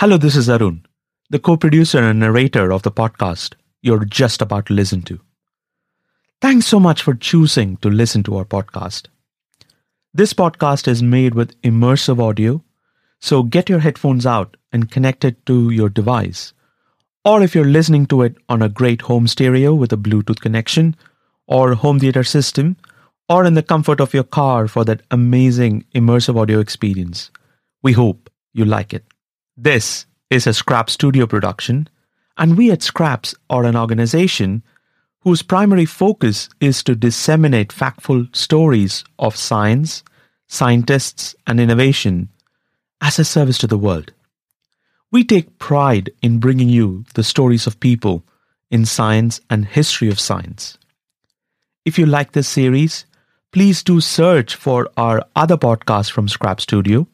Hello, this is Arun, the co producer and narrator of the podcast you're just about to listen to. Thanks so much for choosing to listen to our podcast. This podcast is made with immersive audio, so get your headphones out and connect it to your device. Or if you're listening to it on a great home stereo with a Bluetooth connection, or home theater system, or in the comfort of your car for that amazing immersive audio experience. We hope you like it. This is a Scrap Studio production, and we at Scraps are an organization whose primary focus is to disseminate factful stories of science, scientists, and innovation as a service to the world. We take pride in bringing you the stories of people in science and history of science. If you like this series, please do search for our other podcast from Scrap Studio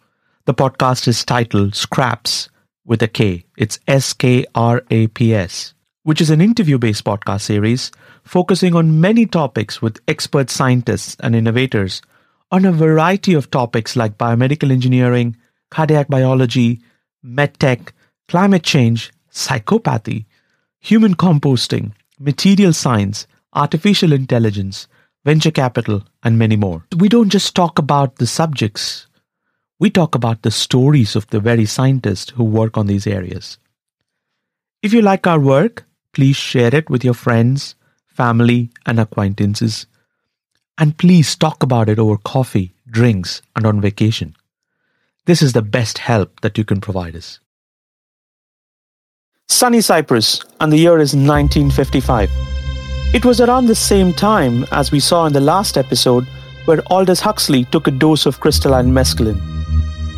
the podcast is titled Scraps with a K. It's S K R A P S, which is an interview based podcast series focusing on many topics with expert scientists and innovators on a variety of topics like biomedical engineering, cardiac biology, medtech, climate change, psychopathy, human composting, material science, artificial intelligence, venture capital, and many more. We don't just talk about the subjects we talk about the stories of the very scientists who work on these areas. If you like our work, please share it with your friends, family, and acquaintances. And please talk about it over coffee, drinks, and on vacation. This is the best help that you can provide us. Sunny Cyprus, and the year is 1955. It was around the same time as we saw in the last episode where Aldous Huxley took a dose of crystalline mescaline.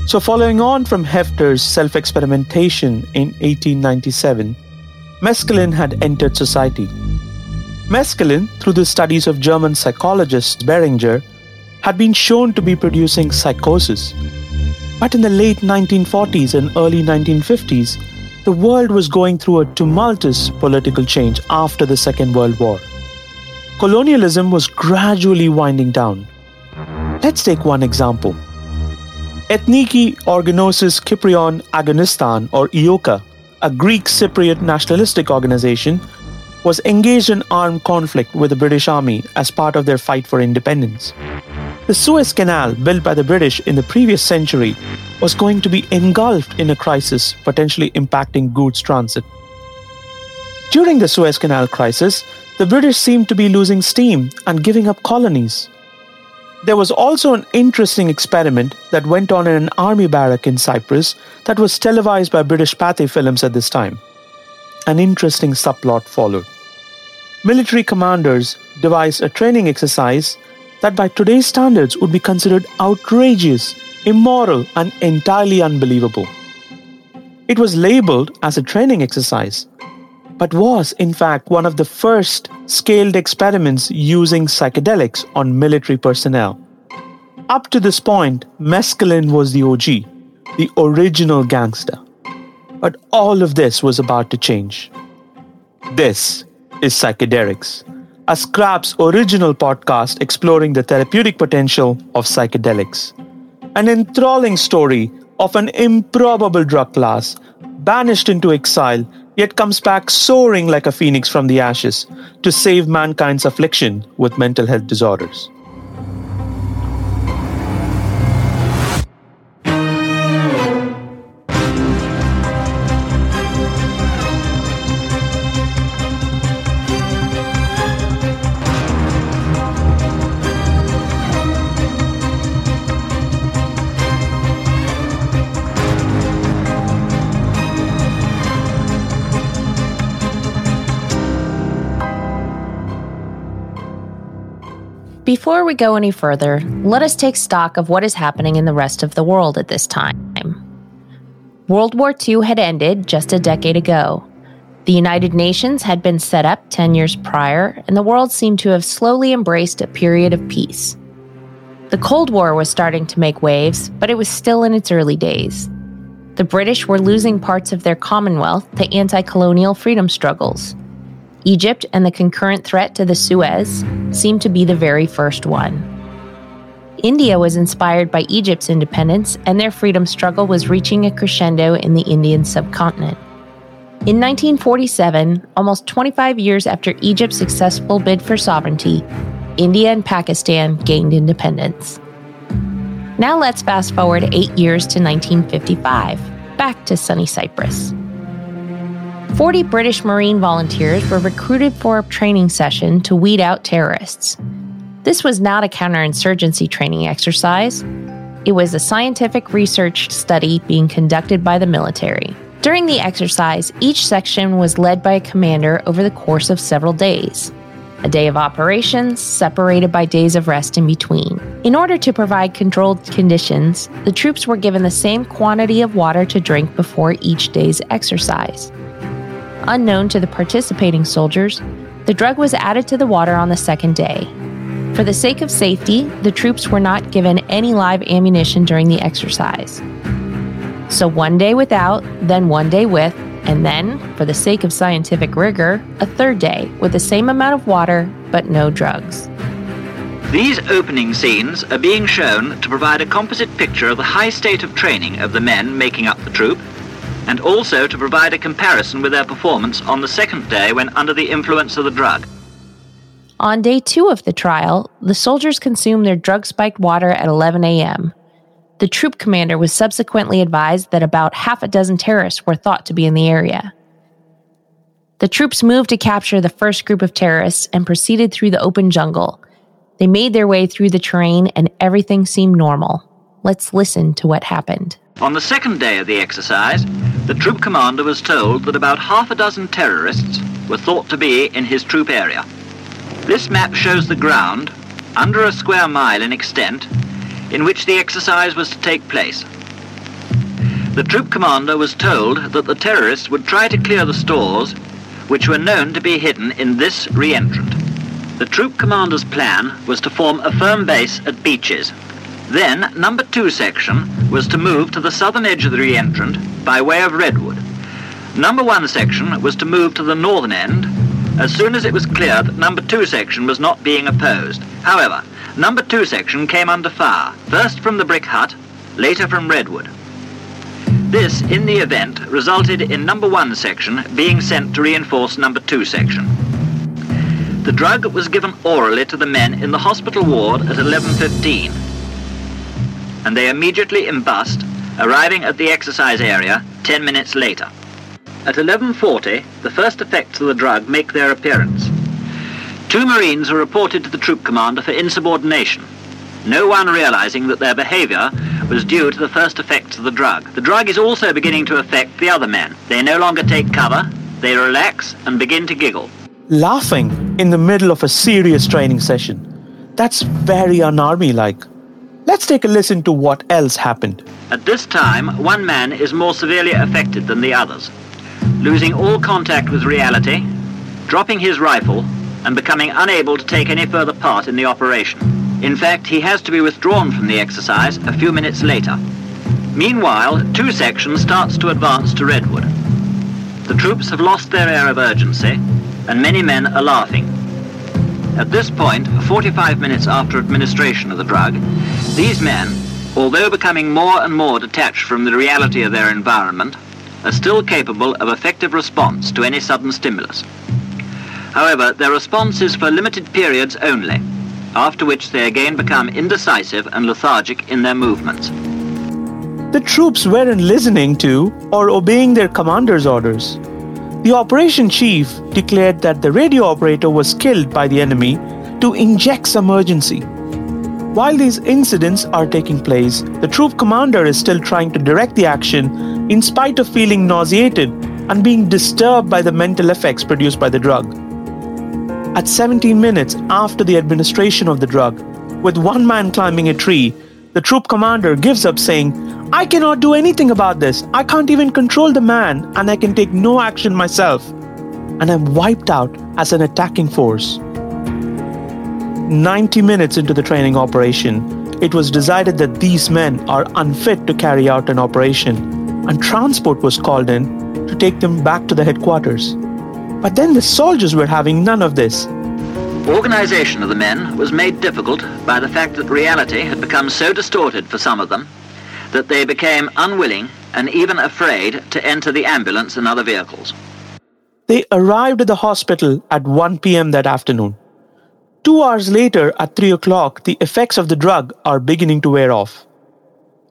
So, following on from Heffter's self experimentation in 1897, mescaline had entered society. Mescaline, through the studies of German psychologist Beringer, had been shown to be producing psychosis. But in the late 1940s and early 1950s, the world was going through a tumultuous political change after the Second World War. Colonialism was gradually winding down. Let's take one example. Ethniki Organosis Kyprion Agoniston, or EOKA, a Greek Cypriot nationalistic organization, was engaged in armed conflict with the British Army as part of their fight for independence. The Suez Canal, built by the British in the previous century, was going to be engulfed in a crisis, potentially impacting goods transit. During the Suez Canal crisis, the British seemed to be losing steam and giving up colonies. There was also an interesting experiment that went on in an army barrack in Cyprus that was televised by British Pathé Films at this time. An interesting subplot followed. Military commanders devised a training exercise that by today's standards would be considered outrageous, immoral, and entirely unbelievable. It was labeled as a training exercise, but was in fact one of the first scaled experiments using psychedelics on military personnel. Up to this point, mescaline was the OG, the original gangster. But all of this was about to change. This is Psychedelics, a Scraps original podcast exploring the therapeutic potential of psychedelics. An enthralling story of an improbable drug class banished into exile yet comes back soaring like a phoenix from the ashes to save mankind's affliction with mental health disorders. Before we go any further, let us take stock of what is happening in the rest of the world at this time. World War II had ended just a decade ago. The United Nations had been set up 10 years prior, and the world seemed to have slowly embraced a period of peace. The Cold War was starting to make waves, but it was still in its early days. The British were losing parts of their Commonwealth to anti colonial freedom struggles. Egypt and the concurrent threat to the Suez seemed to be the very first one. India was inspired by Egypt's independence, and their freedom struggle was reaching a crescendo in the Indian subcontinent. In 1947, almost 25 years after Egypt's successful bid for sovereignty, India and Pakistan gained independence. Now let's fast forward eight years to 1955, back to sunny Cyprus. 40 British Marine volunteers were recruited for a training session to weed out terrorists. This was not a counterinsurgency training exercise. It was a scientific research study being conducted by the military. During the exercise, each section was led by a commander over the course of several days. A day of operations, separated by days of rest in between. In order to provide controlled conditions, the troops were given the same quantity of water to drink before each day's exercise. Unknown to the participating soldiers, the drug was added to the water on the second day, for the sake of safety, the troops were not given any live ammunition during the exercise. So one day without, then one day with, and then, for the sake of scientific rigor, a third day with the same amount of water but no drugs. These opening scenes are being shown to provide a composite picture of the high state of training of the men making up the troop, and also to provide a comparison with their performance on the second day when under the influence of the drug. On day two of the trial, the soldiers consumed their drug spiked water at 11 a.m. The troop commander was subsequently advised that about half a dozen terrorists were thought to be in the area. The troops moved to capture the first group of terrorists and proceeded through the open jungle. They made their way through the terrain and everything seemed normal. Let's listen to what happened. On the second day of the exercise, the troop commander was told that about half a dozen terrorists were thought to be in his troop area. This map shows the ground, under a square mile in extent, in which the exercise was to take place. The troop commander was told that the terrorists would try to clear the stores, which were known to be hidden in this re-entrant. The troop commander's plan was to form a firm base at beaches. Then, number two section was to move to the southern edge of the re-entrant by way of Redwood. Number one section was to move to the northern end as soon as it was clear that number two section was not being opposed. However, number two section came under fire, first from the brick hut, later from Redwood. This, in the event, resulted in number one section being sent to reinforce number two section. The drug was given orally to the men in the hospital ward at 11.15, and they immediately embussed, arriving at the exercise area 10 minutes later. At 11.40, the first effects of the drug make their appearance. Two Marines were reported to the troop commander for insubordination, no one realizing that their behavior was due to the first effects of the drug. The drug is also beginning to affect the other men. They no longer take cover, they relax and begin to giggle. Laughing in the middle of a serious training session. That's very un-army like. Let's take a listen to what else happened. At this time, one man is more severely affected than the others losing all contact with reality, dropping his rifle, and becoming unable to take any further part in the operation. In fact, he has to be withdrawn from the exercise a few minutes later. Meanwhile, two sections starts to advance to Redwood. The troops have lost their air of urgency, and many men are laughing. At this point, 45 minutes after administration of the drug, these men, although becoming more and more detached from the reality of their environment, are still capable of effective response to any sudden stimulus. However, their response is for limited periods only, after which they again become indecisive and lethargic in their movements. The troops weren't listening to or obeying their commander's orders. The operation chief declared that the radio operator was killed by the enemy to inject some urgency. While these incidents are taking place, the troop commander is still trying to direct the action in spite of feeling nauseated and being disturbed by the mental effects produced by the drug. At 17 minutes after the administration of the drug, with one man climbing a tree, the troop commander gives up saying, I cannot do anything about this. I can't even control the man, and I can take no action myself. And I'm wiped out as an attacking force. 90 minutes into the training operation, it was decided that these men are unfit to carry out an operation, and transport was called in to take them back to the headquarters. But then the soldiers were having none of this. Organization of the men was made difficult by the fact that reality had become so distorted for some of them that they became unwilling and even afraid to enter the ambulance and other vehicles. They arrived at the hospital at 1 p.m. that afternoon. Two hours later, at 3 o'clock, the effects of the drug are beginning to wear off.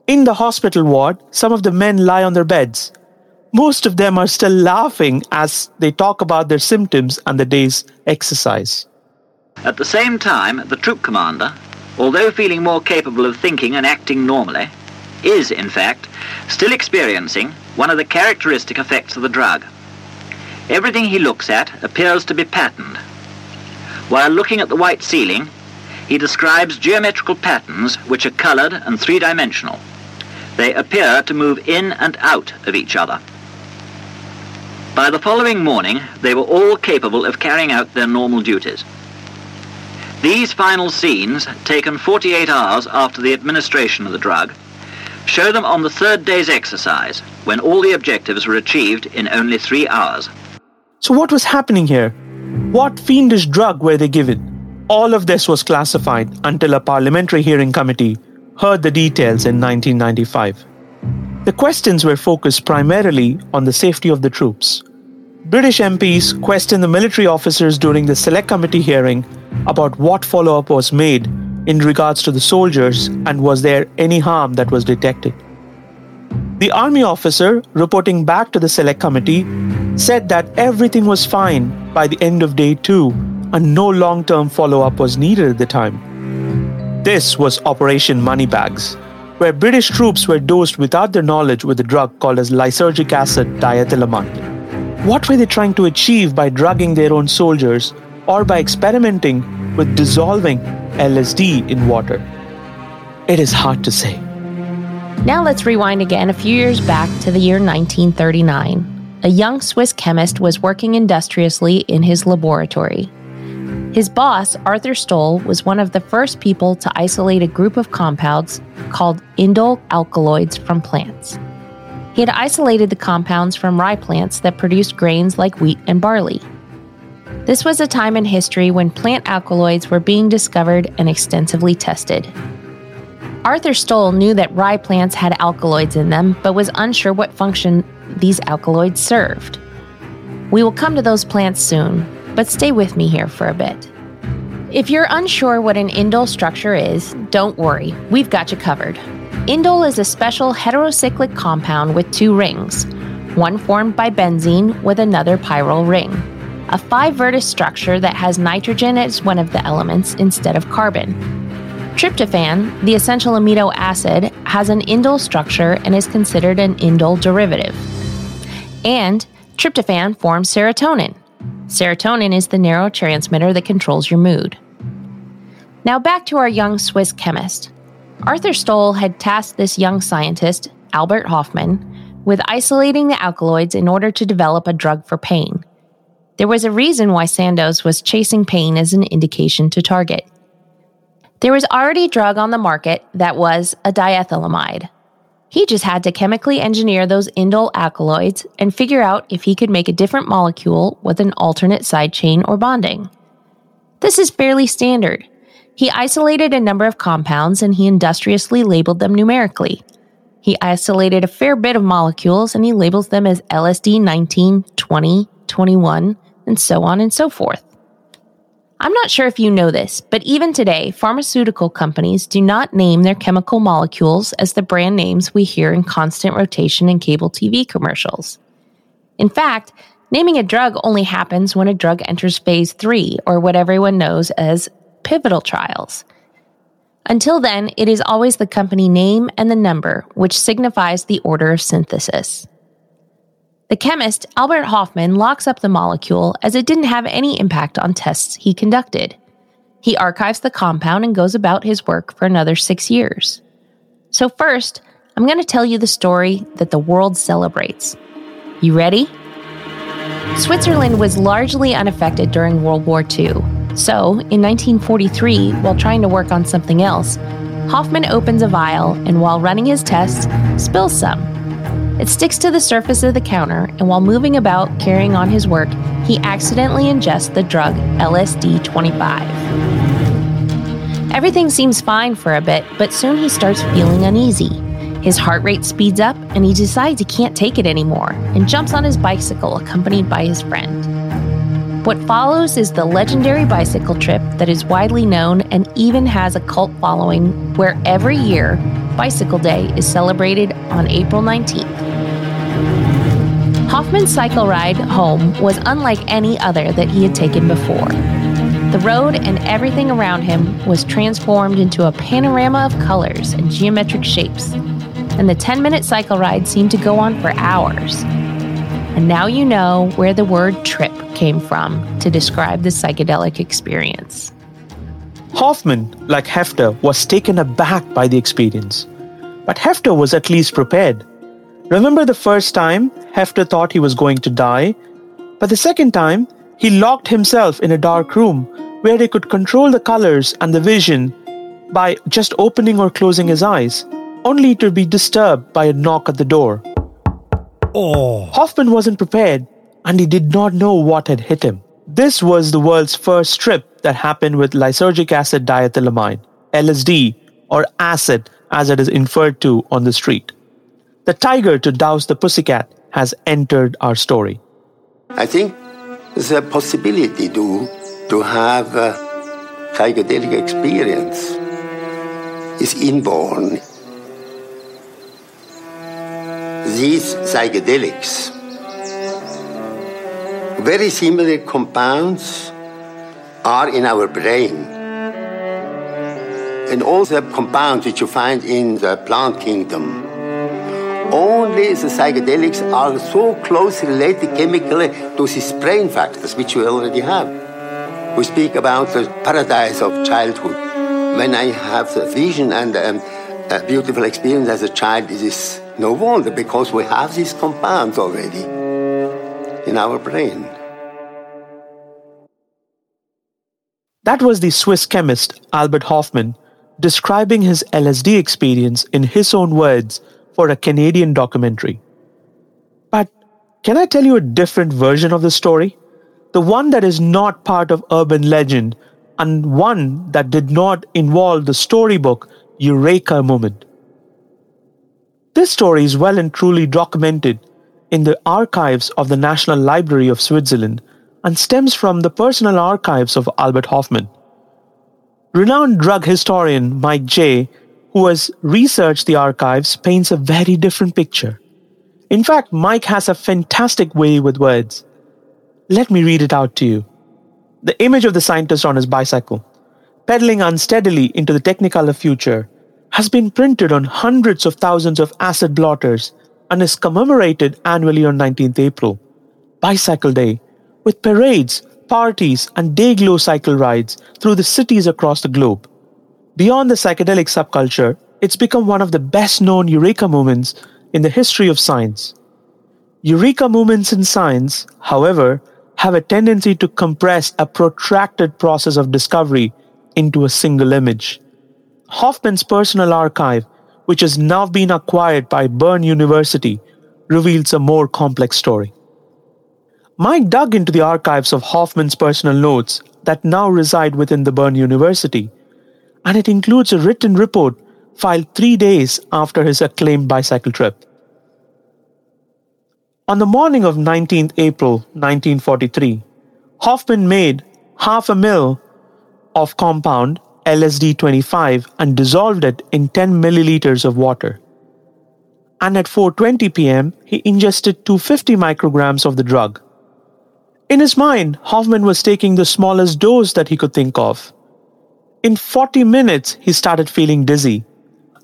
In the hospital ward, some of the men lie on their beds. Most of them are still laughing as they talk about their symptoms and the day's exercise. At the same time, the troop commander, although feeling more capable of thinking and acting normally, is, in fact, still experiencing one of the characteristic effects of the drug. Everything he looks at appears to be patterned. While looking at the white ceiling, he describes geometrical patterns which are colored and three-dimensional. They appear to move in and out of each other. By the following morning, they were all capable of carrying out their normal duties. These final scenes, taken 48 hours after the administration of the drug, show them on the third day's exercise, when all the objectives were achieved in only three hours. So, what was happening here? What fiendish drug were they given? All of this was classified until a parliamentary hearing committee heard the details in 1995. The questions were focused primarily on the safety of the troops. British MPs questioned the military officers during the Select Committee hearing about what follow up was made in regards to the soldiers and was there any harm that was detected. The army officer, reporting back to the Select Committee, said that everything was fine by the end of day two and no long term follow up was needed at the time. This was Operation Moneybags, where British troops were dosed without their knowledge with a drug called as lysergic acid diethylamide. What were they trying to achieve by drugging their own soldiers or by experimenting with dissolving LSD in water? It is hard to say. Now let's rewind again a few years back to the year 1939. A young Swiss chemist was working industriously in his laboratory. His boss, Arthur Stoll, was one of the first people to isolate a group of compounds called indole alkaloids from plants. He had isolated the compounds from rye plants that produced grains like wheat and barley. This was a time in history when plant alkaloids were being discovered and extensively tested. Arthur Stoll knew that rye plants had alkaloids in them, but was unsure what function these alkaloids served. We will come to those plants soon, but stay with me here for a bit. If you're unsure what an indole structure is, don't worry, we've got you covered. Indole is a special heterocyclic compound with two rings, one formed by benzene with another pyrrole ring. A 5 Virtus structure that has nitrogen as one of the elements instead of carbon. Tryptophan, the essential amino acid, has an indole structure and is considered an indole derivative. And tryptophan forms serotonin. Serotonin is the neurotransmitter that controls your mood. Now back to our young Swiss chemist. Arthur Stoll had tasked this young scientist, Albert Hofmann, with isolating the alkaloids in order to develop a drug for pain. There was a reason why Sandoz was chasing pain as an indication to target. There was already a drug on the market that was a diethylamide. He just had to chemically engineer those indole alkaloids and figure out if he could make a different molecule with an alternate side chain or bonding. This is fairly standard. He isolated a number of compounds and he industriously labeled them numerically. He isolated a fair bit of molecules and he labels them as LSD 19, 20, 21, and so on and so forth. I'm not sure if you know this, but even today, pharmaceutical companies do not name their chemical molecules as the brand names we hear in constant rotation in cable TV commercials. In fact, naming a drug only happens when a drug enters phase 3, or what everyone knows as pivotal trials. Until then, it is always the company name and the number, which signifies the order of synthesis. The chemist, Albert Hofmann, locks up the molecule as it didn't have any impact on tests he conducted. He archives the compound and goes about his work for another six years. So, first, I'm going to tell you the story that the world celebrates. You ready? Switzerland was largely unaffected during World War II. So, in 1943, while trying to work on something else, Hofmann opens a vial and, while running his tests, spills some. It sticks to the surface of the counter, and while moving about carrying on his work, he accidentally ingests the drug LSD 25. Everything seems fine for a bit, but soon he starts feeling uneasy. His heart rate speeds up, and he decides he can't take it anymore and jumps on his bicycle accompanied by his friend. What follows is the legendary bicycle trip that is widely known and even has a cult following where every year, Bicycle Day is celebrated on April 19th. Hofmann's cycle ride home was unlike any other that he had taken before. The road and everything around him was transformed into a panorama of colors and geometric shapes, and the 10 minute cycle ride seemed to go on for hours. And now you know where the word trip came from to describe the psychedelic experience. Hofmann, like Heffter, was taken aback by the experience. But Heffter was at least prepared. Remember the first time Heffter thought he was going to die? But the second time, he locked himself in a dark room where he could control the colors and the vision by just opening or closing his eyes, only to be disturbed by a knock at the door. Oh. Hofmann wasn't prepared and he did not know what had hit him. This was the world's first trip that happen with lysergic acid diethylamide, LSD, or acid as it is inferred to on the street. The tiger to douse the pussycat has entered our story. I think the possibility to, to have a psychedelic experience is inborn these psychedelics, very similar compounds are in our brain. And all the compounds which you find in the plant kingdom, only the psychedelics are so closely related chemically to these brain factors which we already have. We speak about the paradise of childhood. When I have the vision and um, a beautiful experience as a child, it is no wonder, because we have these compounds already in our brain. That was the Swiss chemist Albert Hofmann describing his LSD experience in his own words for a Canadian documentary. But can I tell you a different version of the story? The one that is not part of urban legend and one that did not involve the storybook Eureka moment. This story is well and truly documented in the archives of the National Library of Switzerland and stems from the personal archives of Albert Hofmann. Renowned drug historian Mike Jay, who has researched the archives, paints a very different picture. In fact, Mike has a fantastic way with words. Let me read it out to you. The image of the scientist on his bicycle, pedaling unsteadily into the technicolor future, has been printed on hundreds of thousands of acid blotters and is commemorated annually on 19th April, Bicycle Day, with parades, parties, and day glow cycle rides through the cities across the globe. Beyond the psychedelic subculture, it's become one of the best known eureka moments in the history of science. Eureka moments in science, however, have a tendency to compress a protracted process of discovery into a single image. Hofmann's personal archive, which has now been acquired by Bern University, reveals a more complex story. Mike dug into the archives of Hofmann's personal notes that now reside within the Bern University, and it includes a written report filed three days after his acclaimed bicycle trip. On the morning of 19th April 1943, Hofmann made half a mil of compound LSD 25 and dissolved it in 10 milliliters of water. And at 4:20 p.m., he ingested 250 micrograms of the drug. In his mind, Hofmann was taking the smallest dose that he could think of. In 40 minutes, he started feeling dizzy.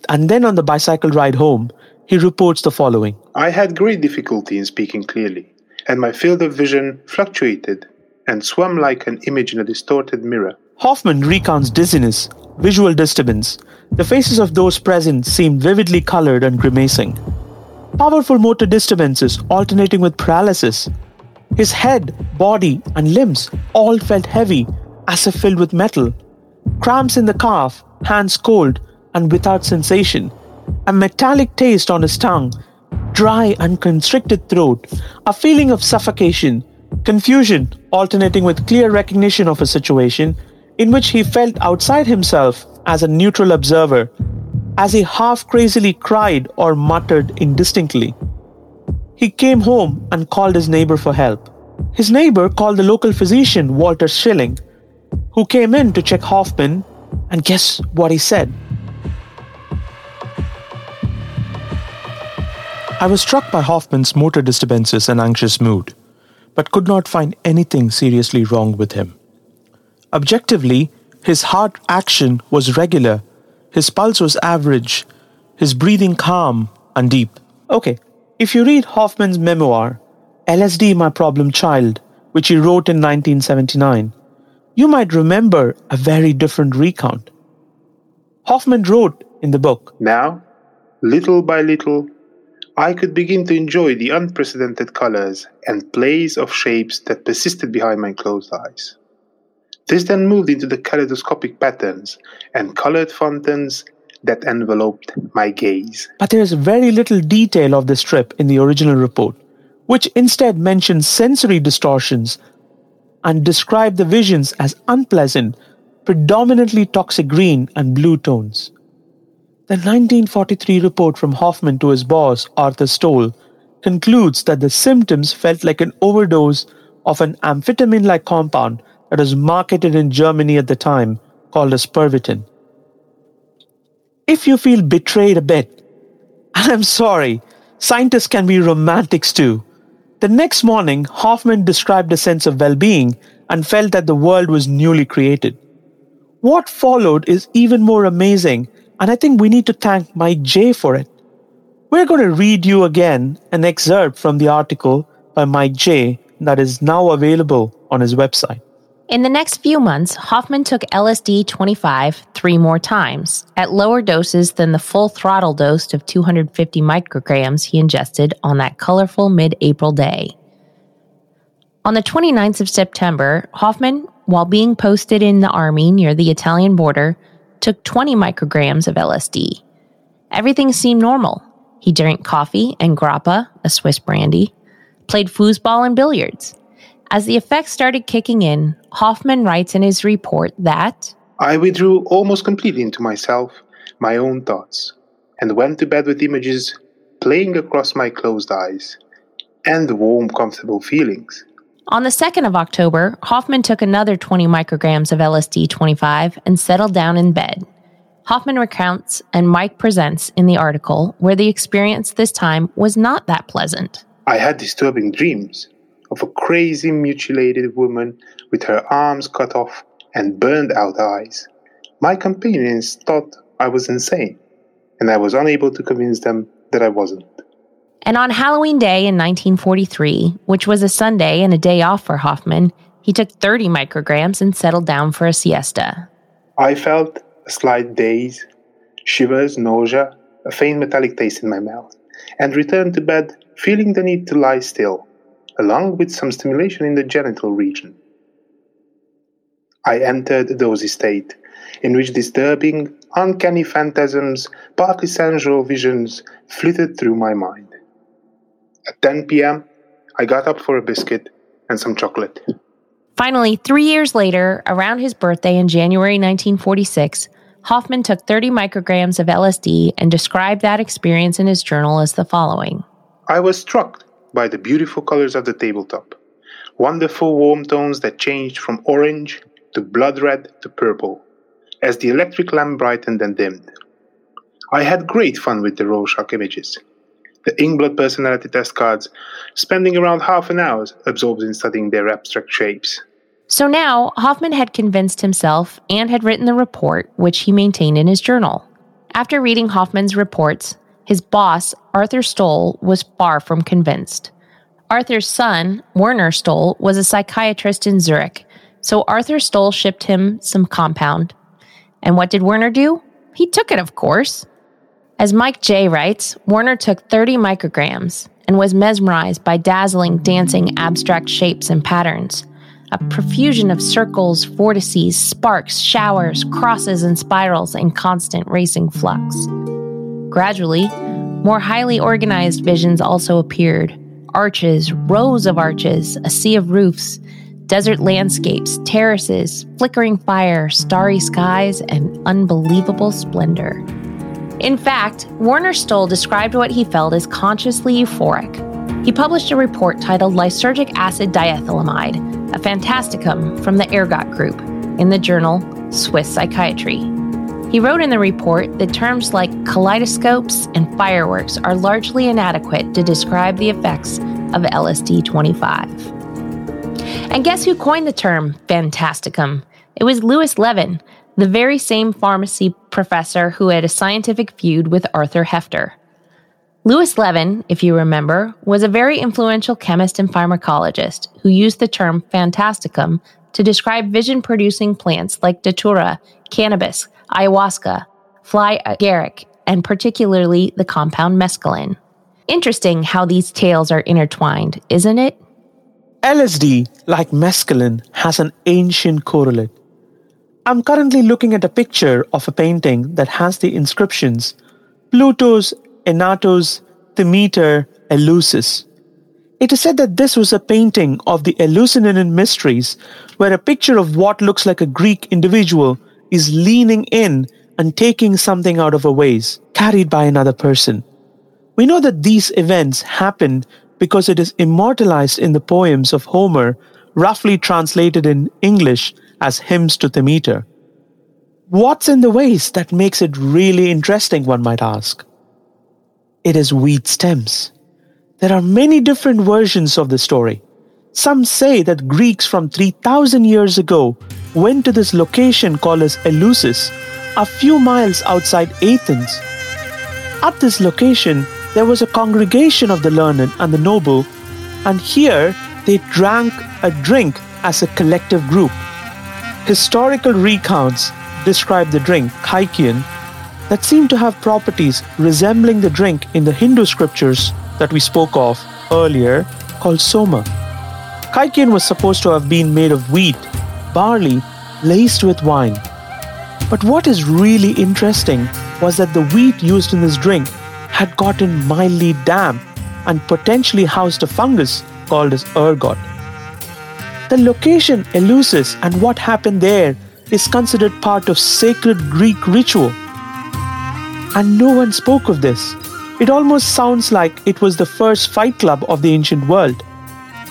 And then on the bicycle ride home, he reports the following I had great difficulty in speaking clearly, and my field of vision fluctuated and swam like an image in a distorted mirror. Hofmann recounts dizziness, visual disturbance. The faces of those present seemed vividly colored and grimacing. Powerful motor disturbances alternating with paralysis. His head, body, and limbs all felt heavy, as if filled with metal. Cramps in the calf, hands cold and without sensation. A metallic taste on his tongue. dry and constricted throat, a feeling of suffocation, confusion alternating with clear recognition of a situation in which he felt outside himself as a neutral observer, as he half crazily cried or muttered indistinctly. He came home and called his neighbor for help. His neighbor called the local physician, Walter Schilling, who came in to check Hofmann, and guess what he said? I was struck by Hofmann's motor disturbances and anxious mood, but could not find anything seriously wrong with him. Objectively, his heart action was regular, his pulse was average, his breathing calm and deep. Okay, if you read Hofmann's memoir, LSD My Problem Child, which he wrote in 1979, you might remember a very different recount. Hofmann wrote in the book Now, little by little, I could begin to enjoy the unprecedented colors and plays of shapes that persisted behind my closed eyes. This then moved into the kaleidoscopic patterns and colored fountains that enveloped my gaze. But there is very little detail of this trip in the original report, which instead mentions sensory distortions and described the visions as unpleasant, predominantly toxic green and blue tones. The 1943 report from Hofmann to his boss, Arthur Stoll, concludes that the symptoms felt like an overdose of an amphetamine like compound that was marketed in Germany at the time called as Pervitin. If you feel betrayed a bit, and I'm sorry, scientists can be romantics too. The next morning, Hofmann described a sense of well being and felt that the world was newly created. What followed is even more amazing and I think we need to thank Mike Jay for it. We're going to read you again an excerpt from the article by Mike Jay that is now available on his website. In the next few months, Hofmann took LSD 25 three more times at lower doses than the full throttle dose of 250 micrograms he ingested on that colorful mid April day. On the 29th of September, Hofmann, while being posted in the army near the Italian border, took 20 micrograms of LSD. Everything seemed normal. He drank coffee and grappa, a Swiss brandy, played foosball and billiards. As the effects started kicking in, Hofmann writes in his report that I withdrew almost completely into myself, my own thoughts, and went to bed with images playing across my closed eyes and warm, comfortable feelings. On the 2nd of October, Hofmann took another 20 micrograms of LSD 25 and settled down in bed. Hofmann recounts and Mike presents in the article where the experience this time was not that pleasant. I had disturbing dreams of a crazy, mutilated woman with her arms cut off and burned out eyes. My companions thought I was insane, and I was unable to convince them that I wasn't. And on Halloween Day in 1943, which was a Sunday and a day off for Hofmann, he took 30 micrograms and settled down for a siesta. I felt a slight daze, shivers, nausea, a faint metallic taste in my mouth, and returned to bed feeling the need to lie still, along with some stimulation in the genital region. I entered a dozy state, in which disturbing, uncanny phantasms, partly sensual visions flitted through my mind. At 10 p.m., I got up for a biscuit and some chocolate. Finally, three years later, around his birthday in January 1946, Hofmann took 30 micrograms of LSD and described that experience in his journal as the following I was struck by the beautiful colors of the tabletop. Wonderful warm tones that changed from orange to blood red to purple as the electric lamp brightened and dimmed. I had great fun with the Rorschach images the Inkblot personality test cards, spending around half an hour absorbed in studying their abstract shapes. So now, Hofmann had convinced himself and had written the report, which he maintained in his journal. After reading Hofmann's reports, his boss, Arthur Stoll, was far from convinced. Arthur's son, Werner Stoll, was a psychiatrist in Zurich, so Arthur Stoll shipped him some compound. And what did Werner do? He took it, of course. As Mike Jay writes, Werner took 30 micrograms and was mesmerized by dazzling, dancing, abstract shapes and patterns. A profusion of circles, vortices, sparks, showers, crosses, and spirals in constant racing flux. Gradually, More highly organized visions also appeared arches, rows of arches, a sea of roofs, desert landscapes, terraces, flickering fire, starry skies, and unbelievable splendor. In fact, Werner Stoll described what he felt as consciously euphoric. He published a report titled Lysergic Acid Diethylamide, a Fantasticum from the Ergot Group, in the journal Swiss Psychiatry. He wrote in the report that terms like kaleidoscopes and fireworks are largely inadequate to describe the effects of LSD 25. And guess who coined the term fantasticum? It was Louis Lewin, the very same pharmacy professor who had a scientific feud with Arthur Heffter. Louis Lewin, if you remember, was a very influential chemist and pharmacologist who used the term fantasticum to describe vision producing plants like datura, cannabis, ayahuasca, fly agaric, and particularly the compound mescaline. Interesting how these tales are intertwined, isn't it? LSD, like mescaline, has an ancient correlate. I'm currently looking at a picture of a painting that has the inscriptions Plutus, Enatus, Demeter, Eleusis. It is said that this was a painting of the Eleusinian mysteries, where a picture of what looks like a Greek individual is leaning in and taking something out of a vase, carried by another person. We know that these events happened because it is immortalized in the poems of Homer, roughly translated in English as hymns to Demeter. What's in the vase that makes it really interesting, one might ask? It is wheat stems. There are many different versions of the story. Some say that Greeks from 3000 years ago went to this location called as Eleusis, a few miles outside Athens. At this location, there was a congregation of the learned and the noble, and here they drank a drink as a collective group. Historical recounts describe the drink, Kykeon, that seemed to have properties resembling the drink in the Hindu scriptures that we spoke of earlier called Soma. Kykeon was supposed to have been made of wheat, barley, laced with wine. But what is really interesting was that the wheat used in this drink had gotten mildly damp and potentially housed a fungus called as ergot. The location Eleusis and what happened there is considered part of sacred Greek ritual. And no one spoke of this. It almost sounds like it was the first fight club of the ancient world.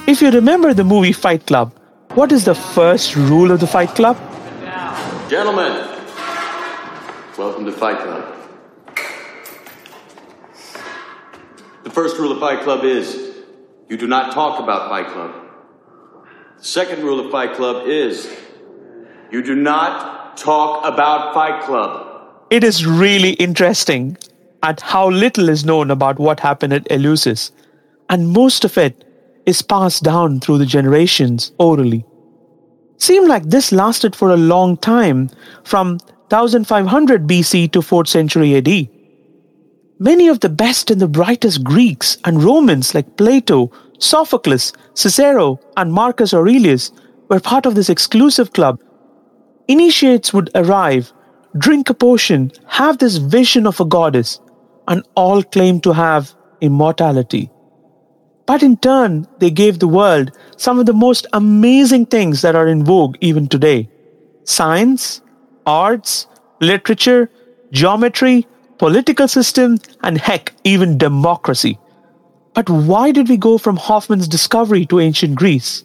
If you remember the movie Fight Club, what is the first rule of the Fight Club? Gentlemen, welcome to Fight Club. The first rule of Fight Club is you do not talk about Fight Club. The second rule of Fight Club is you do not talk about Fight Club. It is really interesting at how little is known about what happened at Eleusis, and most of it is passed down through the generations orally. Seemed like this lasted for a long time, from 1500 BC to 4th century AD. Many of the best and the brightest Greeks and Romans like Plato, Sophocles, Cicero, and Marcus Aurelius were part of this exclusive club. Initiates would arrive, drink a potion, have this vision of a goddess, and all claim to have immortality. But in turn, they gave the world some of the most amazing things that are in vogue even today science, arts, literature, geometry, political system, and heck, even democracy. But why did we go from Hofmann's discovery to ancient Greece?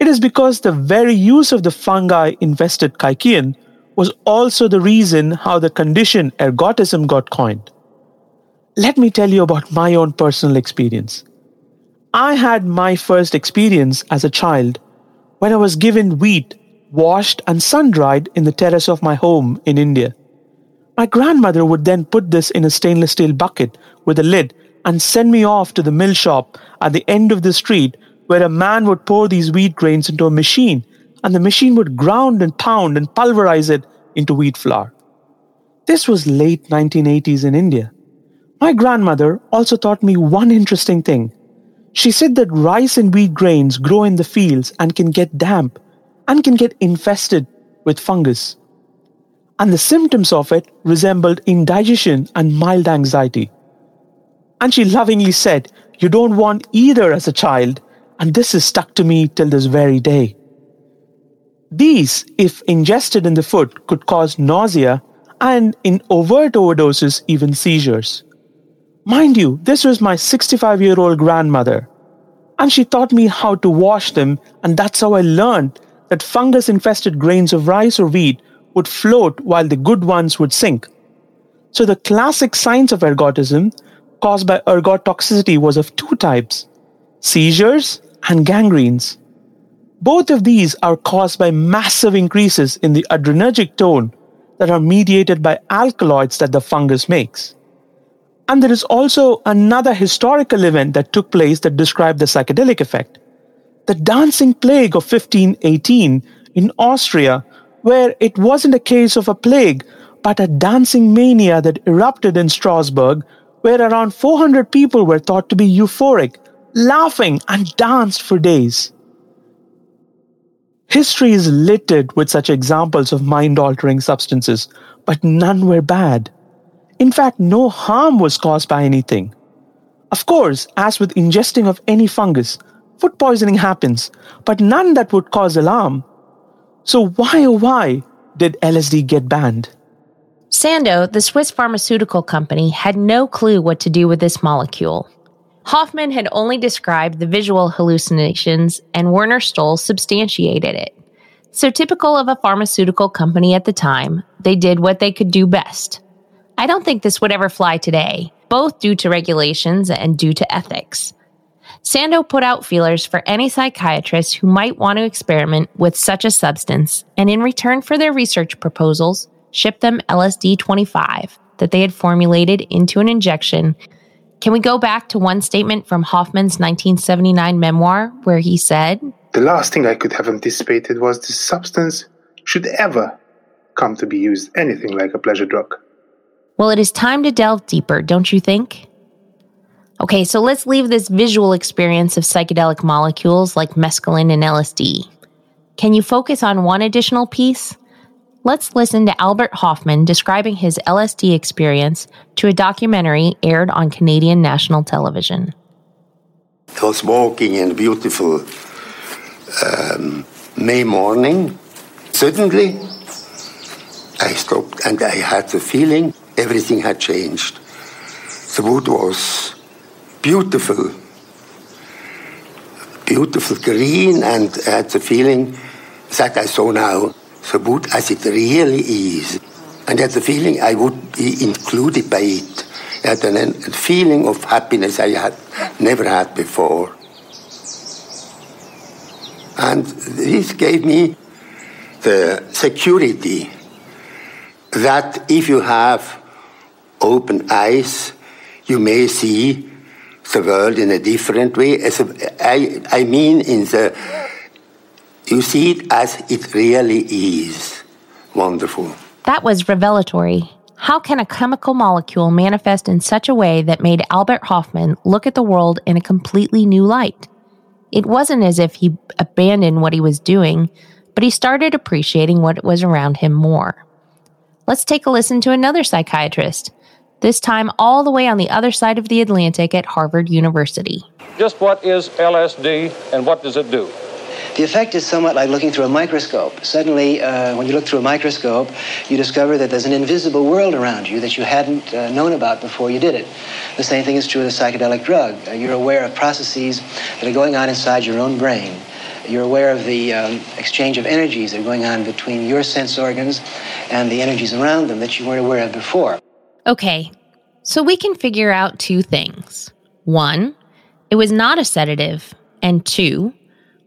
It is because the very use of the fungi infested Kykeon was also the reason how the condition ergotism got coined. Let me tell you about my own personal experience. I had my first experience as a child when I was given wheat washed and sun dried in the terrace of my home in India. My grandmother would then put this in a stainless steel bucket with a lid and send me off to the mill shop at the end of the street where a man would pour these wheat grains into a machine and the machine would ground and pound and pulverize it into wheat flour. This was late 1980s in India. My grandmother also taught me one interesting thing. She said that rice and wheat grains grow in the fields and can get damp and can get infested with fungus and the symptoms of it resembled indigestion and mild anxiety. And she lovingly said, You don't want either as a child, and this is stuck to me till this very day. These, if ingested in the food, could cause nausea and, in overt overdoses, even seizures. Mind you, this was my 65 year old grandmother, and she taught me how to wash them, and that's how I learned that fungus infested grains of rice or wheat would float while the good ones would sink. So, the classic signs of ergotism caused by ergot toxicity was of two types seizures and gangrenes. Both of these are caused by massive increases in the adrenergic tone that are mediated by alkaloids that the fungus makes. And there is also another historical event that took place that described the psychedelic effect. The dancing plague of 1518 in Austria, where it wasn't a case of a plague, but a dancing mania that erupted in Strasbourg, where around 400 people were thought to be euphoric, laughing, and danced for days. History is littered with such examples of mind altering substances, but none were bad. In fact, no harm was caused by anything. Of course, as with ingesting of any fungus, food poisoning happens, but none that would cause alarm. So, why oh why did LSD get banned? Sandoz, the Swiss pharmaceutical company, had no clue what to do with this molecule. Hofmann had only described the visual hallucinations, and Werner Stoll substantiated it. So, typical of a pharmaceutical company at the time, they did what they could do best. I don't think this would ever fly today, both due to regulations and due to ethics. Sandoz put out feelers for any psychiatrist who might want to experiment with such a substance, and in return for their research proposals, shipped them LSD 25 that they had formulated into an injection can we go back to one statement from Hofmann's 1979 memoir where he said, The last thing I could have anticipated was this substance should ever come to be used anything like a pleasure drug. Well, it is time to delve deeper, don't you think? Okay, so let's leave this visual experience of psychedelic molecules like mescaline and LSD. Can you focus on one additional piece? Let's listen to Albert Hofmann describing his LSD experience to a documentary aired on Canadian national television. I was walking in a beautiful um, May morning. Suddenly, I stopped and I had the feeling everything had changed. The wood was beautiful, beautiful green, and I had the feeling that I saw now the wood as it really is. And I had the feeling I would be included by it. I had a feeling of happiness I had never had before. And this gave me the security that if you have open eyes, you may see the world in a different way. As a, I, I mean, in the you see it as it really is. Wonderful. That was revelatory. How can a chemical molecule manifest in such a way that made Albert Hofmann look at the world in a completely new light? It wasn't as if he abandoned what he was doing, but he started appreciating what was around him more. Let's take a listen to another psychiatrist, this time all the way on the other side of the Atlantic at Harvard University. Just what is LSD and what does it do? The effect is somewhat like looking through a microscope. Suddenly, uh, when you look through a microscope, you discover that there's an invisible world around you that you hadn't uh, known about before you did it. The same thing is true with a psychedelic drug. Uh, you're aware of processes that are going on inside your own brain. You're aware of the um, exchange of energies that are going on between your sense organs and the energies around them that you weren't aware of before. Okay, so we can figure out two things. One, it was not a sedative, and two,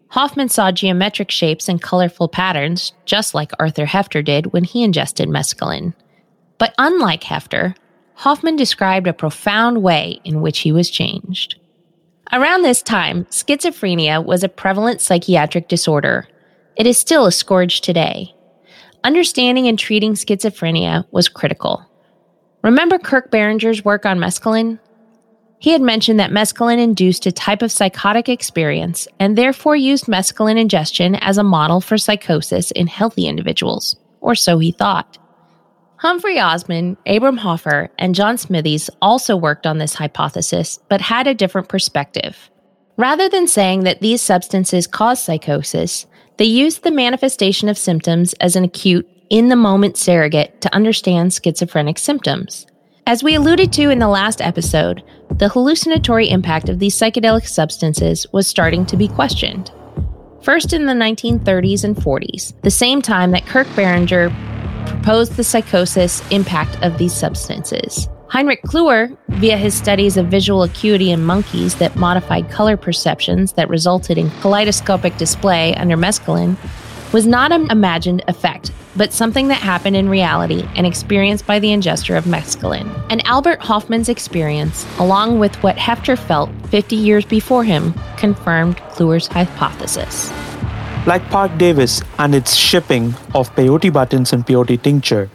Hofmann saw geometric shapes and colorful patterns, just like Arthur Heffter did when he ingested mescaline. But unlike Heffter, Hofmann described a profound way in which he was changed. Around this time, schizophrenia was a prevalent psychiatric disorder. It is still a scourge today. Understanding and treating schizophrenia was critical. Remember Kirk Beringer's work on mescaline? He had mentioned that mescaline induced a type of psychotic experience and therefore used mescaline ingestion as a model for psychosis in healthy individuals, or so he thought. Humphrey Osmond, Abram Hoffer, and John Smithies also worked on this hypothesis, but had a different perspective. Rather than saying that these substances cause psychosis, they used the manifestation of symptoms as an acute, in the moment surrogate to understand schizophrenic symptoms. As we alluded to in the last episode, the hallucinatory impact of these psychedelic substances was starting to be questioned. First in the 1930s and 40s, the same time that Kirk Beringer proposed the psychosis impact of these substances. Heinrich Klüver, via his studies of visual acuity in monkeys that modified color perceptions that resulted in kaleidoscopic display under mescaline, was not an imagined effect, but something that happened in reality and experienced by the ingester of mescaline. And Albert Hofmann's experience, along with what Heffter felt 50 years before him, confirmed Klüver's hypothesis. Like Parke-Davis and its shipping of peyote buttons and peyote tincture,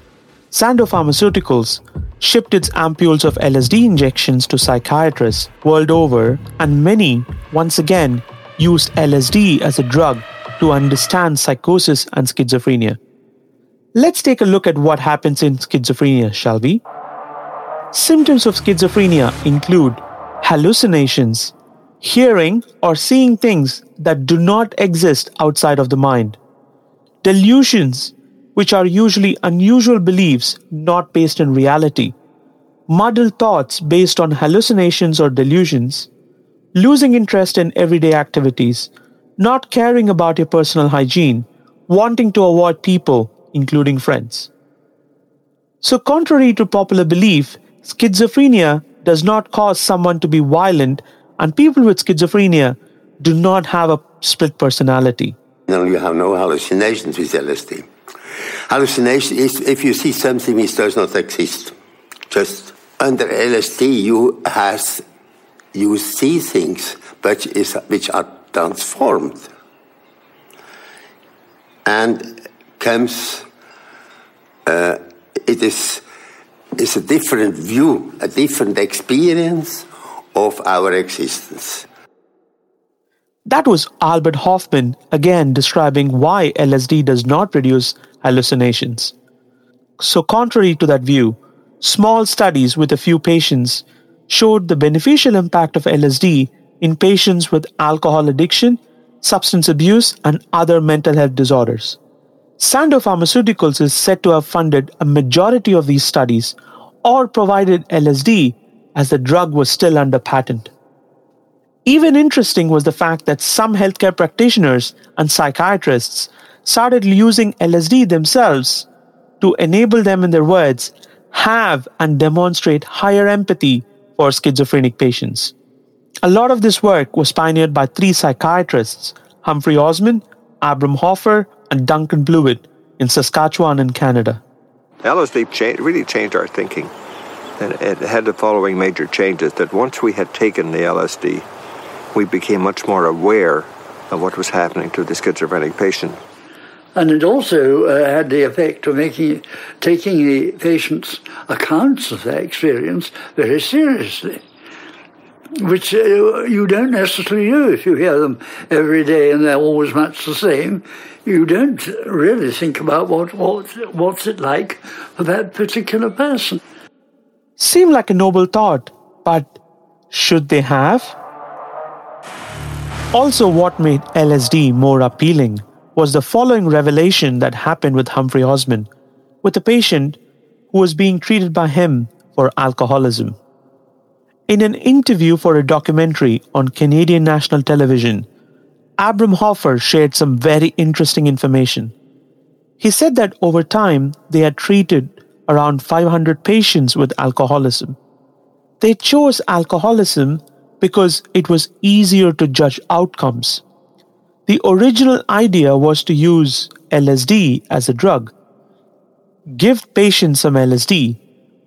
Sandoz Pharmaceuticals shipped its ampules of LSD injections to psychiatrists world over, and many, once again, used LSD as a drug to understand psychosis and schizophrenia. Let's take a look at what happens in schizophrenia, shall we? Symptoms of schizophrenia include hallucinations, hearing or seeing things that do not exist outside of the mind, delusions, which are usually unusual beliefs not based in reality, muddled thoughts based on hallucinations or delusions, losing interest in everyday activities, not caring about your personal hygiene, wanting to avoid people, including friends. So, contrary to popular belief, schizophrenia does not cause someone to be violent, and people with schizophrenia do not have a split personality. No, you have no hallucinations with LSD. Hallucination is if you see something which does not exist. Just under LSD, you has you see things, but is, which are transformed, and comes. Uh, it is is a different view, a different experience of our existence. That was Albert Hofmann again describing why LSD does not produce hallucinations. So, contrary to that view, small studies with a few patients showed the beneficial impact of LSD in patients with alcohol addiction, substance abuse, and other mental health disorders. Sandoz Pharmaceuticals is said to have funded a majority of these studies or provided LSD as the drug was still under patent. Even interesting was the fact that some healthcare practitioners and psychiatrists started using LSD themselves to enable them, in their words, have and demonstrate higher empathy for schizophrenic patients. A lot of this work was pioneered by three psychiatrists Humphrey Osmond, Abram Hoffer, and Duncan Blewett in Saskatchewan in Canada. LSD cha- really changed our thinking. And it had the following major changes that once we had taken the LSD, we became much more aware of what was happening to the schizophrenic patient. And it also uh, had the effect of making taking the patient's accounts of their experience very seriously, which uh, you don't necessarily do if you hear them every day and they're always much the same. You don't really think about what, what what's it like for that particular person. Seem like a noble thought, but should they have? Also, what made LSD more appealing was the following revelation that happened with Humphrey Osmond, with a patient who was being treated by him for alcoholism. In an interview for a documentary on Canadian national television, Abram Hoffer shared some very interesting information. He said that over time they had treated around 500 patients with alcoholism. They chose alcoholism because it was easier to judge outcomes the original idea was to use LSD as a drug. Give patients some LSD,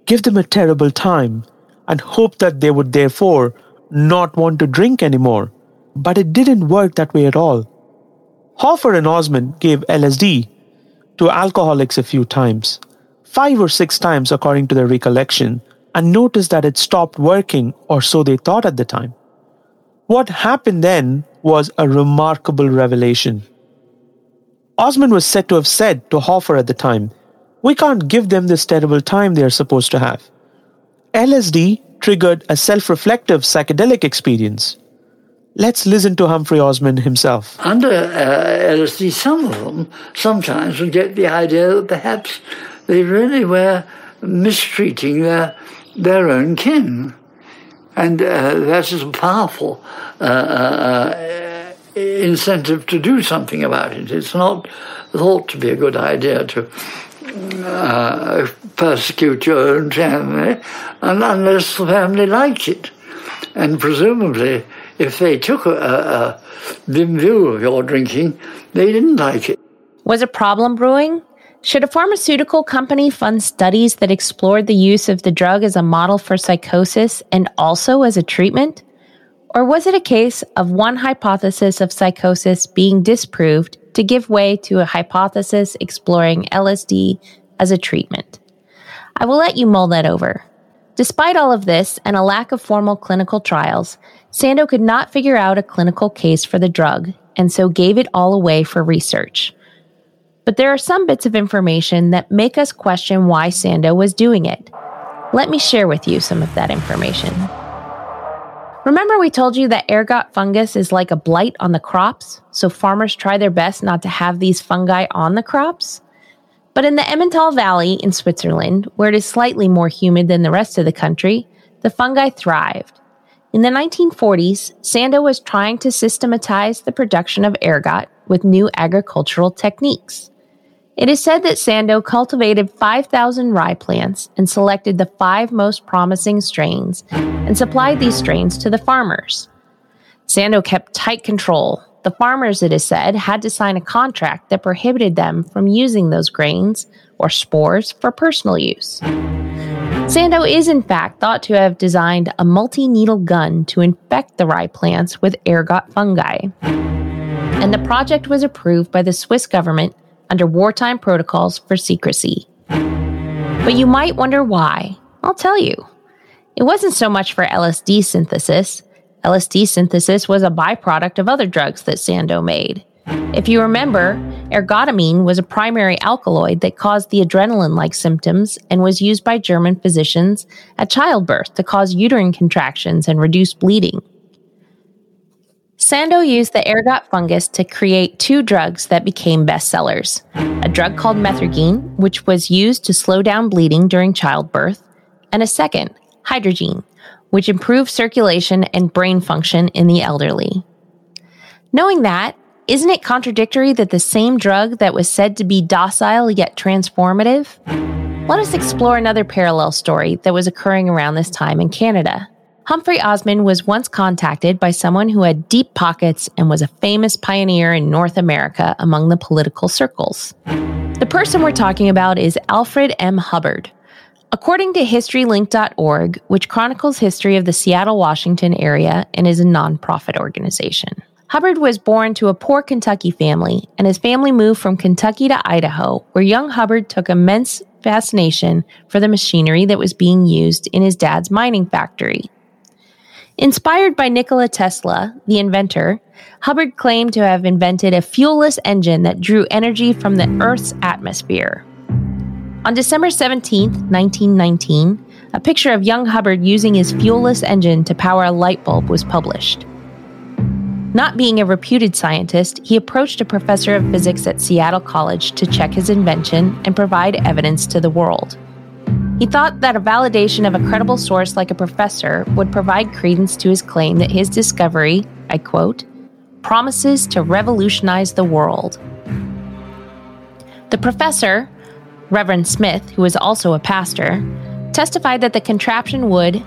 give them a terrible time, and hoped that they would therefore not want to drink anymore. But it didn't work that way at all. Hoffer and Osmond gave LSD to alcoholics a few times, five or six times according to their recollection, and noticed that it stopped working, or so they thought at the time. What happened then was a remarkable revelation. Osmond was said to have said to Hoffer at the time, we can't give them this terrible time they are supposed to have. LSD triggered a self reflective psychedelic experience. Let's listen to Humphrey Osmond himself. Under uh, LSD, some of them sometimes would get the idea that perhaps they really were mistreating their, their own kin. And uh, that is a powerful uh, uh, incentive to do something about it. It's not thought to be a good idea to uh, persecute your own family uh, and unless the family liked it. And presumably, if they took a, a dim view of your drinking, they didn't like it. Was a problem brewing? Should a pharmaceutical company fund studies that explored the use of the drug as a model for psychosis and also as a treatment? Or was it a case of one hypothesis of psychosis being disproved to give way to a hypothesis exploring LSD as a treatment? I will let you mull that over. Despite all of this and a lack of formal clinical trials, Sandoz could not figure out a clinical case for the drug and so gave it all away for research. But there are some bits of information that make us question why Sandoz was doing it. Let me share with you some of that information. Remember, we told you that ergot fungus is like a blight on the crops, so farmers try their best not to have these fungi on the crops? But in the Emmental Valley in Switzerland, where it is slightly more humid than the rest of the country, the fungi thrived. In the 1940s, Sandoz was trying to systematize the production of ergot with new agricultural techniques. It is said that Sandoz cultivated 5,000 rye plants and selected the five most promising strains and supplied these strains to the farmers. Sandoz kept tight control. The farmers, it is said, had to sign a contract that prohibited them from using those grains or spores for personal use. Sandoz is, in fact, thought to have designed a multi needle gun to infect the rye plants with ergot fungi. And the project was approved by the Swiss government under wartime protocols for secrecy. But you might wonder why. I'll tell you. It wasn't so much for LSD synthesis. LSD synthesis was a byproduct of other drugs that Sandoz made. If you remember, ergotamine was a primary alkaloid that caused the adrenaline like symptoms and was used by German physicians at childbirth to cause uterine contractions and reduce bleeding. Sandoz used the ergot fungus to create two drugs that became bestsellers a drug called methergine, which was used to slow down bleeding during childbirth, and a second, hydergine, which improved circulation and brain function in the elderly. Knowing that, isn't it contradictory that the same drug that was said to be docile yet transformative? Let us explore another parallel story that was occurring around this time in Canada. Humphrey Osmond was once contacted by someone who had deep pockets and was a famous pioneer in North America among the political circles. The person we're talking about is Alfred M. Hubbard. According to HistoryLink.org, which chronicles history of the Seattle, Washington area and is a nonprofit organization. Hubbard was born to a poor Kentucky family, and his family moved from Kentucky to Idaho, where young Hubbard took immense fascination for the machinery that was being used in his dad's mining factory. Inspired by Nikola Tesla, the inventor, Hubbard claimed to have invented a fuelless engine that drew energy from the Earth's atmosphere. On December 17, 1919, a picture of young Hubbard using his fuelless engine to power a light bulb was published. Not being a reputed scientist, he approached a professor of physics at Seattle College to check his invention and provide evidence to the world. He thought that a validation of a credible source like a professor would provide credence to his claim that his discovery, I quote, promises to revolutionize the world. The professor, Reverend Smith, who was also a pastor, testified that the contraption would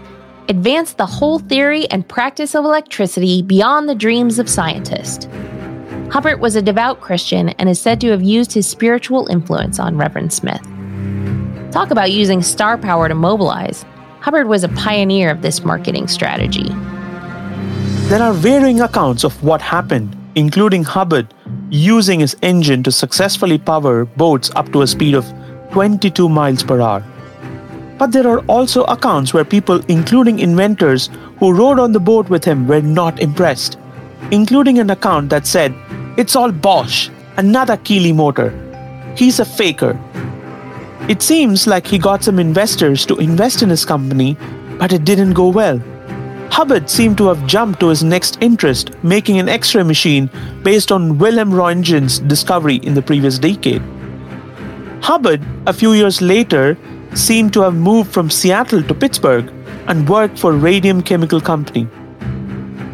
advance the whole theory and practice of electricity beyond the dreams of scientists. Hubbard was a devout Christian and is said to have used his spiritual influence on Reverend Smith. Talk about using star power to mobilize. Hubbard was a pioneer of this marketing strategy. There are varying accounts of what happened, including Hubbard using his engine to successfully power boats up to a speed of 22 miles per hour. But there are also accounts where people, including inventors who rode on the boat with him, were not impressed, including an account that said, It's all bosh, another Keeley motor. He's a faker. It seems like he got some investors to invest in his company, but it didn't go well. Hubbard seemed to have jumped to his next interest, making an X ray machine based on Wilhelm Roentgen's discovery in the previous decade. Hubbard, a few years later, seemed to have moved from Seattle to Pittsburgh and worked for Radium Chemical Company.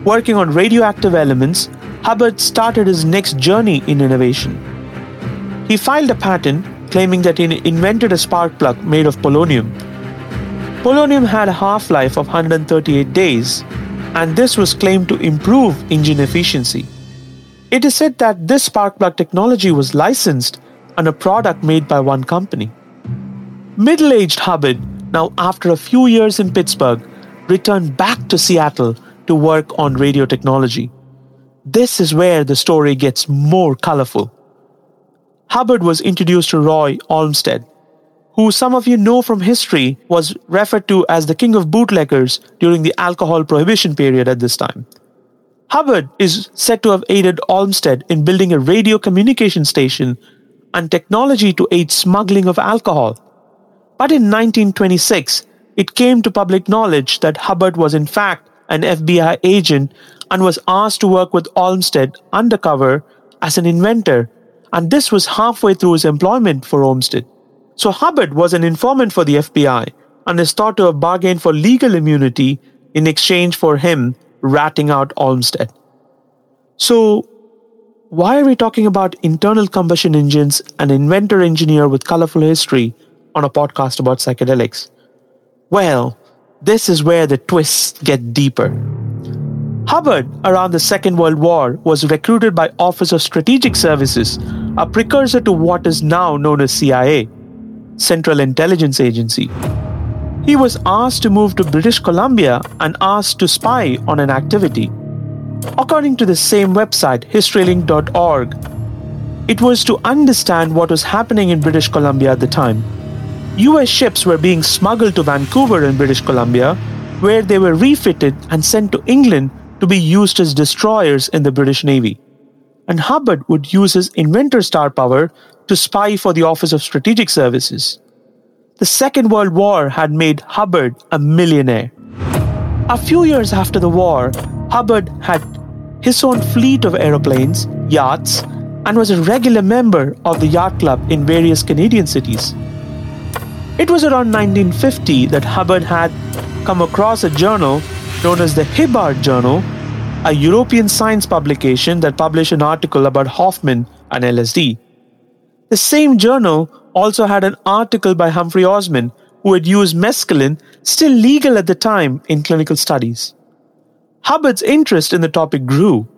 Working on radioactive elements, Hubbard started his next journey in innovation. He filed a patent claiming that he invented a spark plug made of polonium Polonium had a half life of 138 days, and this was claimed to improve engine efficiency. It is said that this spark plug technology was licensed and a product made by one company. Middle aged Hubbard, now after a few years in Pittsburgh, returned back to Seattle to work on radio technology. This is where the story gets more colorful. Hubbard was introduced to Roy Olmsted, who some of you know from history was referred to as the king of bootleggers during the alcohol prohibition period at this time. Hubbard is said to have aided Olmsted in building a radio communication station and technology to aid smuggling of alcohol. But in 1926, it came to public knowledge that Hubbard was in fact an FBI agent and was asked to work with Olmsted undercover as an inventor, and this was halfway through his employment for Olmsted. So Hubbard was an informant for the FBI and is thought to have bargained for legal immunity in exchange for him ratting out Olmsted. So, why are we talking about internal combustion engines, an inventor engineer with colorful history, on a podcast about psychedelics? Well, this is where the twists get deeper. Hubbard, around the Second World War, was recruited by Office of Strategic Services, a precursor to what is now known as CIA. Central Intelligence Agency. He was asked to move to British Columbia and asked to spy on an activity. According to the same website, historylink.org, it was to understand what was happening in British Columbia at the time. US ships were being smuggled to Vancouver in British Columbia, where they were refitted and sent to England to be used as destroyers in the British Navy. And Hubbard would use his inventor star power to spy for the Office of Strategic Services. The Second World War had made Hubbard a millionaire. A few years after the war, Hubbard had his own fleet of aeroplanes, yachts, and was a regular member of the yacht club in various Canadian cities. It was around 1950 that Hubbard had come across a journal known as the Hibbert Journal, a European science publication that published an article about Hofmann and LSD. The same journal also had an article by Humphrey Osmond, who had used mescaline, still legal at the time, in clinical studies. Hubbard's interest in the topic grew.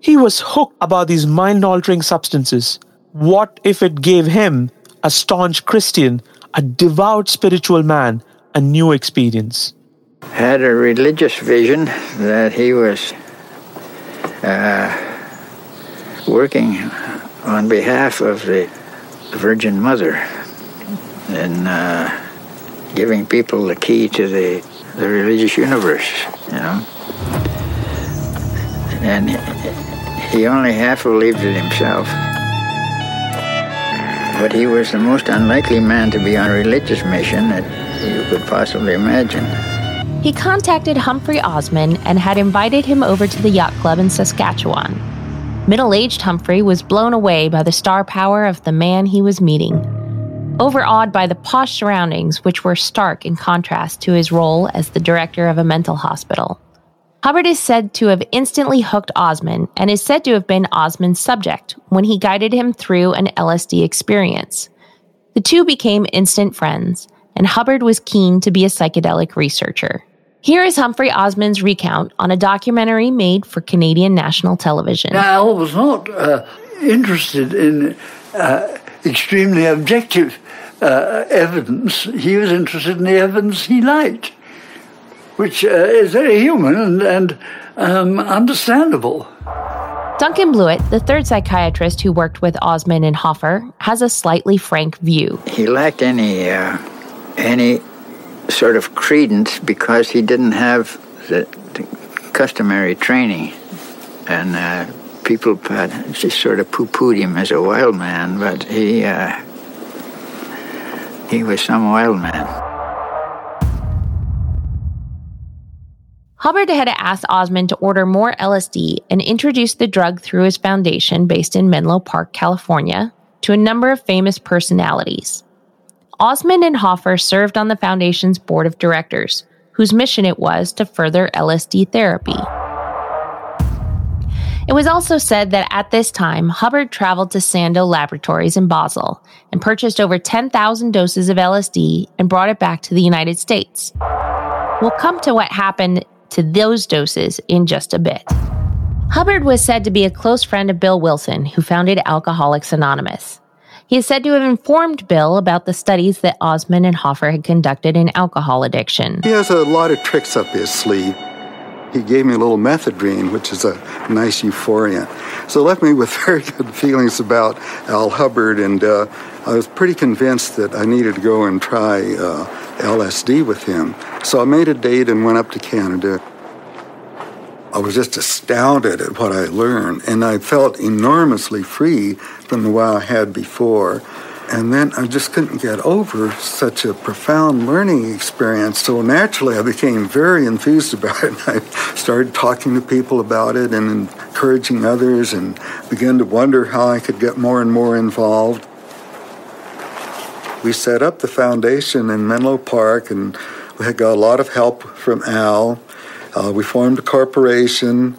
He was hooked about these mind altering substances. What if it gave him, a staunch Christian, a devout spiritual man, a new experience? Had a religious vision that he was uh, working on behalf of the Virgin Mother and uh, giving people the key to the, the religious universe, you know. And he only half believed it himself. But he was the most unlikely man to be on a religious mission that you could possibly imagine. He contacted Humphrey Osmond and had invited him over to the yacht club in Saskatchewan. Middle aged Humphrey was blown away by the star power of the man he was meeting. Overawed by the posh surroundings, which were stark in contrast to his role as the director of a mental hospital. Hubbard is said to have instantly hooked Osmond and is said to have been Osmond's subject when he guided him through an LSD experience. The two became instant friends, and Hubbard was keen to be a psychedelic researcher. Here is Humphrey Osmond's recount on a documentary made for Canadian national television. Now, I was not uh, interested in uh, extremely objective uh, evidence. He was interested in the evidence he liked, which uh, is very human and, and um, understandable. Duncan Blewett, the third psychiatrist who worked with Osmond and Hoffer, has a slightly frank view. He lacked any uh, any sort of credence because he didn't have the, the customary training. And uh, people just sort of poo pooed him as a wild man, but he. Uh, he was some wild man. Hubbard had asked Osmond to order more LSD and introduce the drug through his foundation based in Menlo Park, California, to a number of famous personalities. Osmond and Hoffer served on the foundation's board of directors, whose mission it was to further LSD therapy. It was also said that at this time, Hubbard traveled to Sandoz Laboratories in Basel and purchased over 10,000 doses of LSD and brought it back to the United States. We'll come to what happened to those doses in just a bit. Hubbard was said to be a close friend of Bill Wilson, who founded Alcoholics Anonymous. He is said to have informed Bill about the studies that Osmond and Hoffer had conducted in alcohol addiction. He has a lot of tricks up his sleeve. He gave me a little methadone, which is a nice euphoria. So it left me with very good feelings about Al Hubbard, and uh, I was pretty convinced that I needed to go and try uh, LSD with him. So I made a date and went up to Canada. I was just astounded at what I learned, and I felt enormously free from the way I had before. And then I just couldn't get over such a profound learning experience. So naturally, I became very enthused about it. I started talking to people about it and encouraging others, and began to wonder how I could get more and more involved. We set up the foundation in Menlo Park, and we had got a lot of help from Al. Uh, we formed a corporation.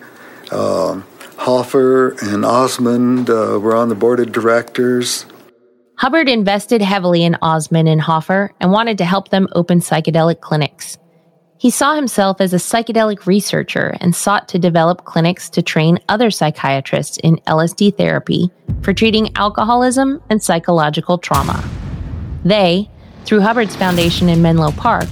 Uh, Hoffer and Osmond uh, were on the board of directors. Hubbard invested heavily in Osmond and Hoffer and wanted to help them open psychedelic clinics. He saw himself as a psychedelic researcher and sought to develop clinics to train other psychiatrists in LSD therapy for treating alcoholism and psychological trauma. They, through Hubbard's foundation in Menlo Park,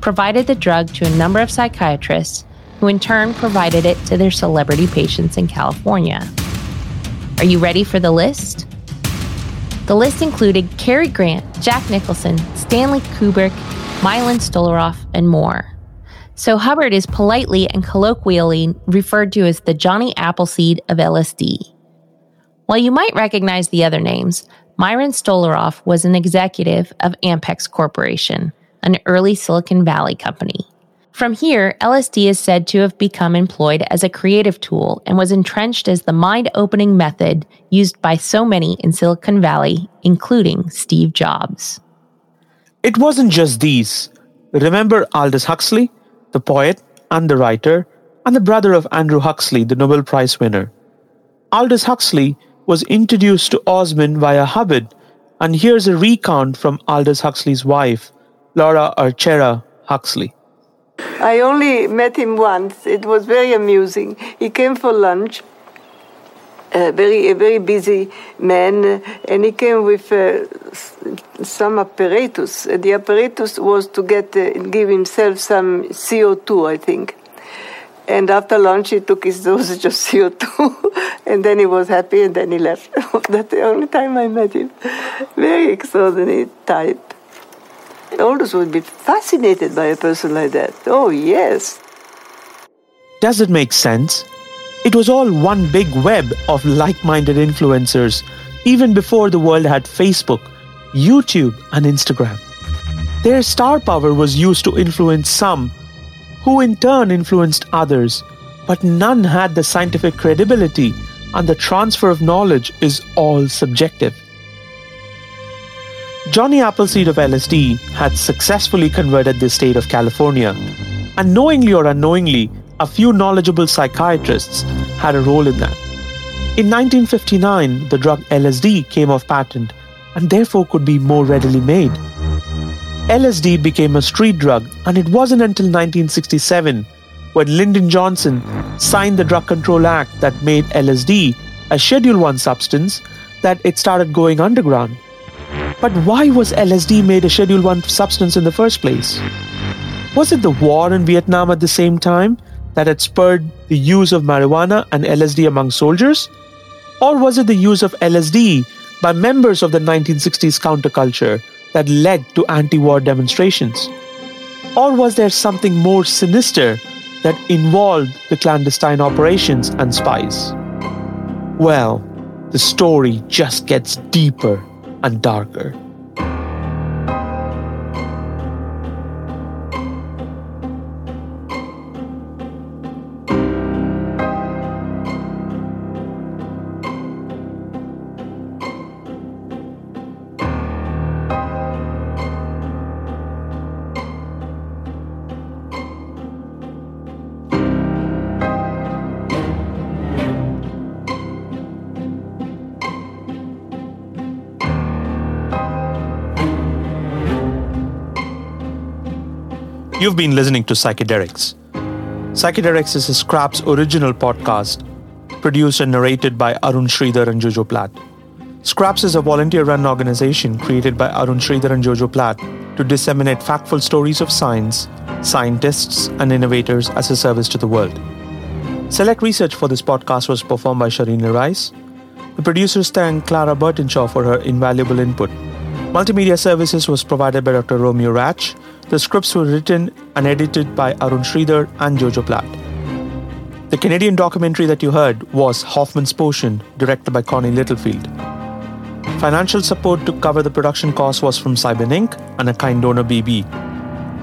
provided the drug to a number of psychiatrists who in turn provided it to their celebrity patients in California. Are you ready for the list? The list included Cary Grant, Jack Nicholson, Stanley Kubrick, Myron Stolaroff, and more. So Hubbard is politely and colloquially referred to as the Johnny Appleseed of LSD. While you might recognize the other names, Myron Stolaroff was an executive of Ampex Corporation, an early Silicon Valley company. From here, LSD is said to have become employed as a creative tool and was entrenched as the mind opening method used by so many in Silicon Valley, including Steve Jobs. It wasn't just these. Remember Aldous Huxley, the poet and the writer, and the brother of Andrew Huxley, the Nobel Prize winner. Aldous Huxley was introduced to Osmond via Hubbard, and here's a recount from Aldous Huxley's wife, Laura Archera Huxley. I only met him once. It was very amusing. He came for lunch. A very, a very busy man, and he came with uh, some apparatus. The apparatus was to get uh, give himself some CO2, I think. And after lunch, he took his dosage of CO2, and then he was happy, and then he left. That's the only time I met him. Very extraordinary type. Aldous would be fascinated by a person like that. Oh, yes. Does it make sense? It was all one big web of like minded influencers, even before the world had Facebook, YouTube, and Instagram. Their star power was used to influence some, who in turn influenced others, but none had the scientific credibility, and the transfer of knowledge is all subjective. Johnny Appleseed of LSD had successfully converted the state of California, and knowingly or unknowingly, a few knowledgeable psychiatrists had a role in that. In 1959, the drug LSD came off patent and therefore could be more readily made. LSD became a street drug, and it wasn't until 1967 when Lyndon Johnson signed the Drug Control Act that made LSD a Schedule 1 substance that it started going underground. But why was LSD made a Schedule 1 substance in the first place? Was it the war in Vietnam at the same time that had spurred the use of marijuana and LSD among soldiers? Or was it the use of LSD by members of the 1960s counterculture that led to anti war demonstrations? Or was there something more sinister that involved the clandestine operations and spies? Well, the story just gets deeper and darker. You've been listening to Psychedelics. Psychedelics is a Scraps original podcast, produced and narrated by Arun Sridhar and Jojo Platt. Scraps is a volunteer run organization created by Arun Sridhar and Jojo Platt to disseminate factful stories of science, scientists, and innovators as a service to the world. Select research for this podcast was performed by Sharina Rice. The producers thank Clara Burtonshaw for her invaluable input. Multimedia services was provided by Dr. Romeo Ratch. The scripts were written and edited by Arun Sridhar and Jojo Platt. The Canadian documentary that you heard was Hofmann's Potion, directed by Connie Littlefield. Financial support to cover the production costs was from Cyber Inc. and a kind donor BB.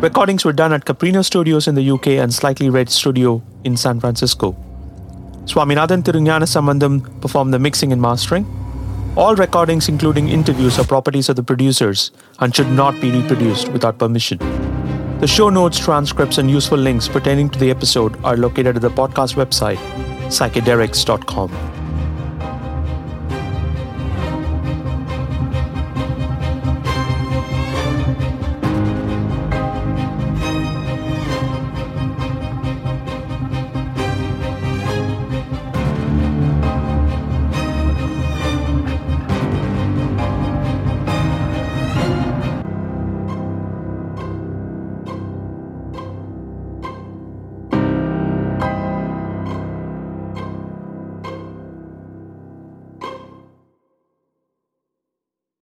Recordings were done at Caprino Studios in the UK and Slightly Red Studio in San Francisco. Swaminathan Tirunjana Sambandam performed the mixing and mastering. All recordings, including interviews, are properties of the producers and should not be reproduced without permission. The show notes, transcripts, and useful links pertaining to the episode are located at the podcast website, psychedelics.com.